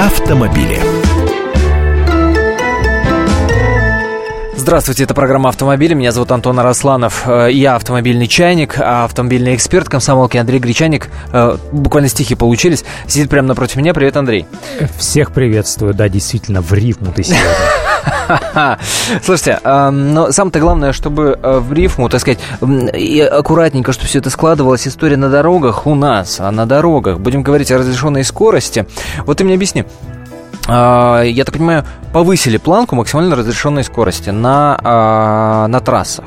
автомобили. Здравствуйте, это программа «Автомобили». Меня зовут Антон Арасланов. Э, я автомобильный чайник, а автомобильный эксперт комсомолки Андрей Гречаник. Э, буквально стихи получились. Сидит прямо напротив меня. Привет, Андрей. Всех приветствую. Да, действительно, в рифму ты сегодня. Слушайте, но самое главное, чтобы э, в рифму, так сказать, и аккуратненько, чтобы все это складывалось, история на дорогах у нас, а на дорогах. Будем говорить о разрешенной скорости. Вот ты мне объясни, а, я так понимаю, повысили планку максимально разрешенной скорости на, а, на трассах.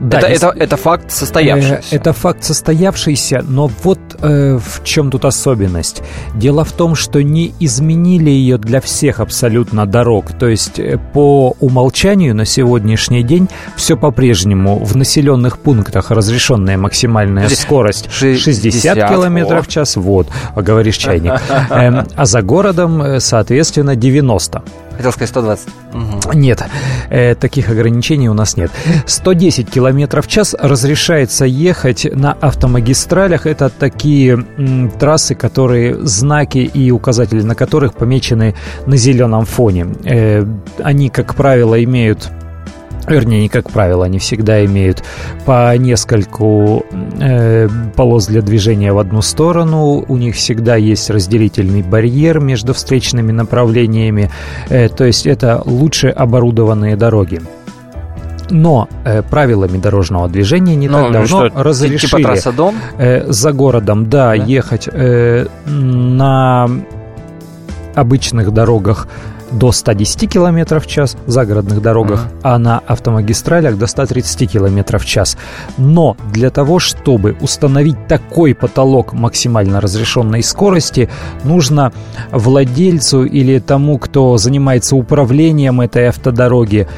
Да, это, это, это факт состоявшийся. Э, это факт состоявшийся, но вот э, в чем тут особенность. Дело в том, что не изменили ее для всех абсолютно дорог. То есть э, по умолчанию на сегодняшний день все по-прежнему в населенных пунктах разрешенная максимальная скорость 60 км в час. Вот, а говоришь чайник. Эм, а за городом, э, соответственно, 90. Хотел сказать 120. Угу. Нет, э, таких ограничений у нас нет. 110 км в час разрешается ехать на автомагистралях. Это такие м, трассы, которые знаки и указатели на которых помечены на зеленом фоне. Э, они, как правило, имеют вернее, не как правило, они всегда имеют по нескольку э, полос для движения в одну сторону, у них всегда есть разделительный барьер между встречными направлениями, э, то есть это лучше оборудованные дороги. Но э, правилами дорожного движения не ну, так давно что, разрешили типа трасса Дон? Э, за городом, да, да? ехать э, на обычных дорогах до 110 км в час, загородных дорогах, uh-huh. а на автомагистралях до 130 км в час. Но для того, чтобы установить такой потолок максимально разрешенной скорости, нужно владельцу или тому, кто занимается управлением этой автодороги,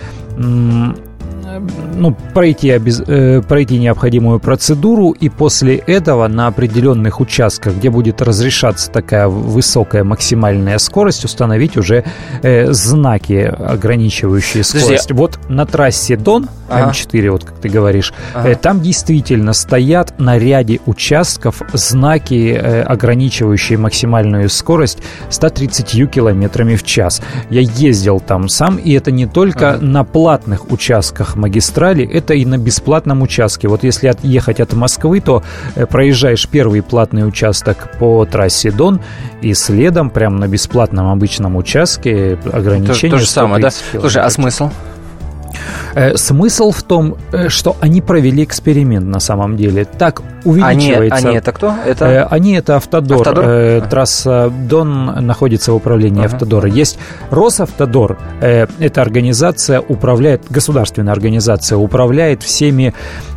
ну, пройти, обез... э, пройти необходимую процедуру, и после этого на определенных участках, где будет разрешаться такая высокая максимальная скорость, установить уже э, знаки, ограничивающие скорость. Подожди. Вот на трассе Дон, ага. М4, вот как ты говоришь, ага. э, там действительно стоят на ряде участков знаки, э, ограничивающие максимальную скорость 130 километрами в час. Я ездил там сам, и это не только ага. на платных участках магистрали, это и на бесплатном участке. Вот если отъехать от Москвы, то э, проезжаешь первый платный участок по трассе Дон, и следом, прямо на бесплатном обычном участке, ограничение то, то же самое, да? Слушай, а смысл? Э, смысл в том, э, что они провели эксперимент на самом деле. Так увеличивается... Они, они это кто? Это... Э, они это Автодор. Автодор? Трасса Дон находится в управлении ага. Автодора. Есть Росавтодор. Эта организация управляет, государственная организация управляет всеми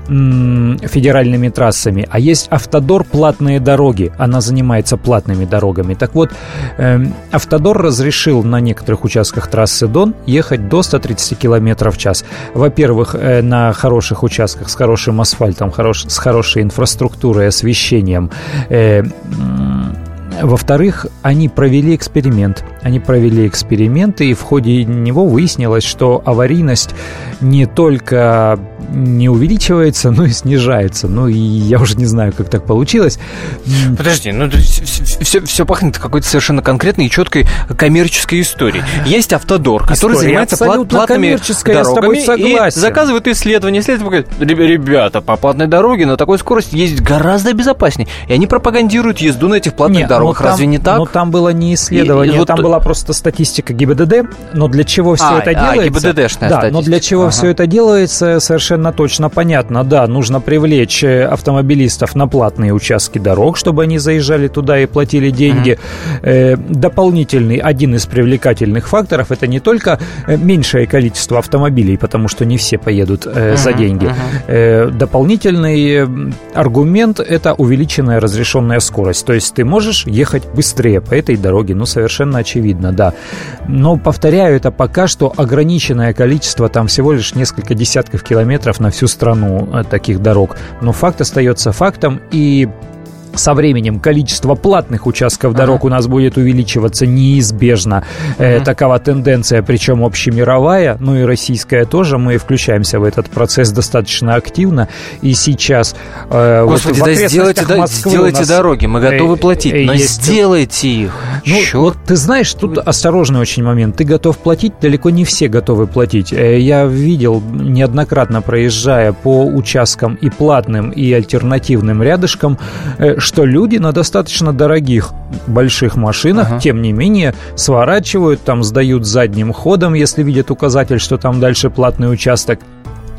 федеральными трассами, а есть Автодор платные дороги, она занимается платными дорогами. Так вот, э, Автодор разрешил на некоторых участках трассы Дон ехать до 130 км в час. Во-первых, э, на хороших участках с хорошим асфальтом, хорош, с хорошей инфраструктурой, освещением, э, во-вторых, они провели эксперимент. Они провели эксперимент, и в ходе него выяснилось, что аварийность не только не увеличивается, но и снижается. Ну, и я уже не знаю, как так получилось. Подожди, ну все, все пахнет какой-то совершенно конкретной и четкой коммерческой историей. Есть автодор, который История занимается платными дорогами и заказывает исследования. Исследования говорят, ребята, по платной дороге на такой скорости ездить гораздо безопаснее. И они пропагандируют езду на этих платных Нет, дорогах. Ну, там, Разве не так? Ну, там было не исследование, и, и вот... там была просто статистика ГИБДД. Но для чего все а, это а, делается? ГИБДДшная да, статистика. но для чего ага. все это делается, совершенно точно понятно. Да, нужно привлечь э, автомобилистов на платные участки дорог, чтобы они заезжали туда и платили деньги. Mm-hmm. Дополнительный, один из привлекательных факторов, это не только э, меньшее количество автомобилей, потому что не все поедут mm-hmm. за деньги. Mm-hmm. Дополнительный аргумент – это увеличенная разрешенная скорость. То есть ты можешь ехать быстрее по этой дороге, ну, совершенно очевидно, да. Но, повторяю, это пока что ограниченное количество, там всего лишь несколько десятков километров на всю страну э, таких дорог. Но факт остается фактом, и со временем количество платных участков дорог ага. у нас будет увеличиваться неизбежно. Э, такова тенденция, причем общемировая, ну и российская тоже. Мы включаемся в этот процесс достаточно активно. И сейчас... Э, Господи, вот да сделайте, да, сделайте нас, дороги, мы готовы э, платить, э, но есть... сделайте их. Ну, Черт. вот ты знаешь, тут осторожный очень момент. Ты готов платить, далеко не все готовы платить. Э, я видел неоднократно, проезжая по участкам и платным, и альтернативным рядышком, э, что люди на достаточно дорогих больших машинах, ага. тем не менее, сворачивают, там сдают задним ходом, если видят указатель, что там дальше платный участок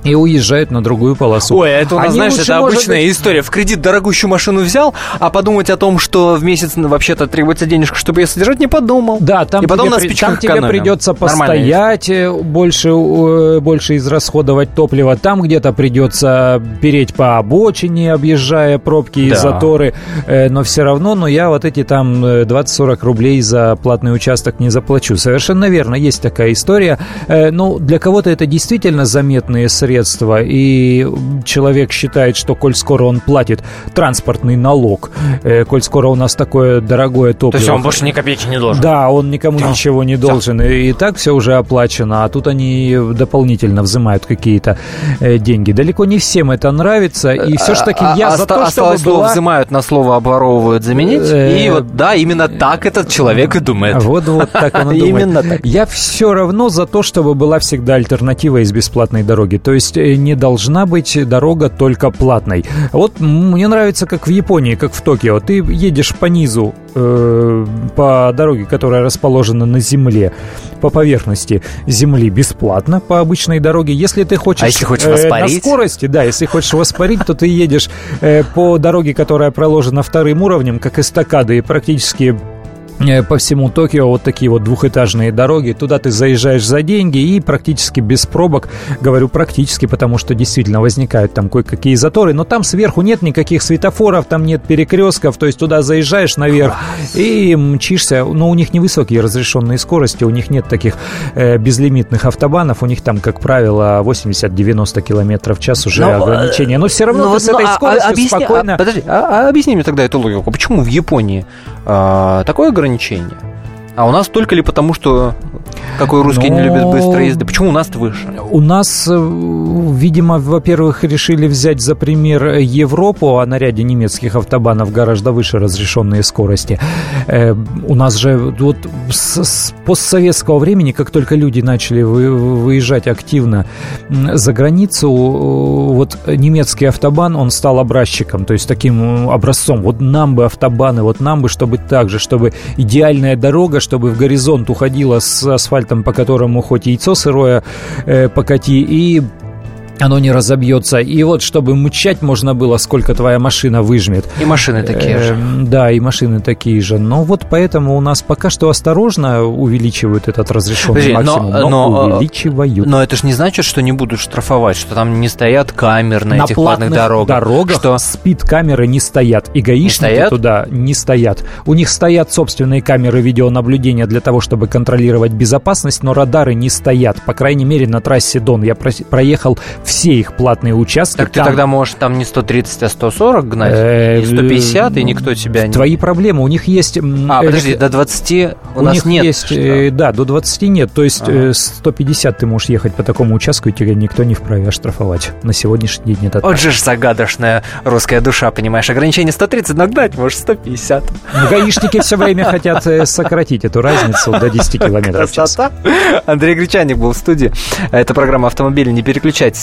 и уезжают на другую полосу. Ой, это у нас, Они знаешь, это обычная быть... история. В кредит дорогущую машину взял, а подумать о том, что в месяц вообще-то требуется денежка, чтобы ее содержать, не подумал. Да, там, и потом тебе, на там тебе придется постоять, э, больше, э, больше израсходовать топлива. Там где-то придется переть по обочине, объезжая пробки и да. заторы. Э, но все равно, но я вот эти там 20-40 рублей за платный участок не заплачу. Совершенно верно, есть такая история. Ну, для кого-то это действительно заметные средства средства, и человек считает, что коль скоро он платит транспортный налог, э, коль скоро у нас такое дорогое топливо... То есть он больше ни копейки не должен? Да, он никому да. ничего не должен, да. и, и так все уже оплачено, а тут они дополнительно взимают какие-то э, деньги. Далеко не всем это нравится, и все же таки а, я а, за то, чтобы была... взимают на слово обворовывают заменить, э, и вот, да, именно так этот человек и думает. Вот, вот так он и думает. Именно так. Я все равно за то, чтобы была всегда альтернатива из бесплатной дороги. То есть э, не должна быть дорога только платной. Вот мне нравится, как в Японии, как в Токио. Ты едешь по низу э, по дороге, которая расположена на земле, по поверхности земли бесплатно по обычной дороге. Если ты хочешь, а если хочешь э, на скорости, да, если хочешь воспарить, то ты едешь э, по дороге, которая проложена вторым уровнем, как эстакады, и практически по всему Токио вот такие вот двухэтажные дороги. Туда ты заезжаешь за деньги и практически без пробок. Говорю практически, потому что действительно возникают там кое-какие заторы. Но там сверху нет никаких светофоров, там нет перекрестков. То есть туда заезжаешь наверх и мчишься. Но у них невысокие разрешенные скорости, у них нет таких э, безлимитных автобанов. У них там, как правило, 80-90 километров в час уже но, э, ограничения. Но все равно но, ты с этой а, а скоростью а, объясни, спокойно... А, подожди, а, а объясни мне тогда эту логику. Почему в Японии а, такое ограничение? А у нас только ли потому, что какой русский Но... не любит быстрой езды? Почему у нас выше? У нас, э, видимо, во-первых, решили взять за пример Европу, а на ряде немецких автобанов гораздо выше разрешенные скорости. Э, у нас же вот с, с постсоветского времени, как только люди начали вы, выезжать активно за границу, вот немецкий автобан, он стал образчиком, то есть таким образцом. Вот нам бы автобаны, вот нам бы, чтобы так же, чтобы идеальная дорога, чтобы в горизонт уходила с асфальтом, по которому хоть яйцо сырое э, покати, и оно не разобьется. И вот, чтобы мчать можно было, сколько твоя машина выжмет. И машины такие же. Эм, да, и машины такие же. Но вот поэтому у нас пока что осторожно увеличивают этот разрешенный Подожди, максимум, но, но, но увеличивают. Но это же не значит, что не будут штрафовать, что там не стоят камеры на, на этих платных дорогах. дорогах что... спид-камеры не стоят. И гаишники не стоят? туда не стоят. У них стоят собственные камеры видеонаблюдения для того, чтобы контролировать безопасность, но радары не стоят. По крайней мере, на трассе Дон. Я проехал все их платные участки. Так там... ты тогда можешь там не 130, а 140 гнать? Э, не 150, и никто тебя не... Твои проблемы. У них есть... А, подожди, до 20 у, нас нет? есть... Э, да, до 20 нет. То есть 150 ты можешь ехать по такому участку, и тебя никто не вправе оштрафовать. На сегодняшний день это Вот же ж загадочная русская душа, понимаешь. Ограничение 130, но гнать можешь 150. Гаишники все время хотят э, сократить эту разницу до 10 километров час. Андрей Гречаник был в студии. Это программа «Автомобили». Не переключайтесь,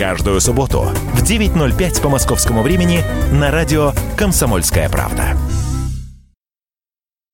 Каждую субботу в 9.05 по московскому времени на радио «Комсомольская правда».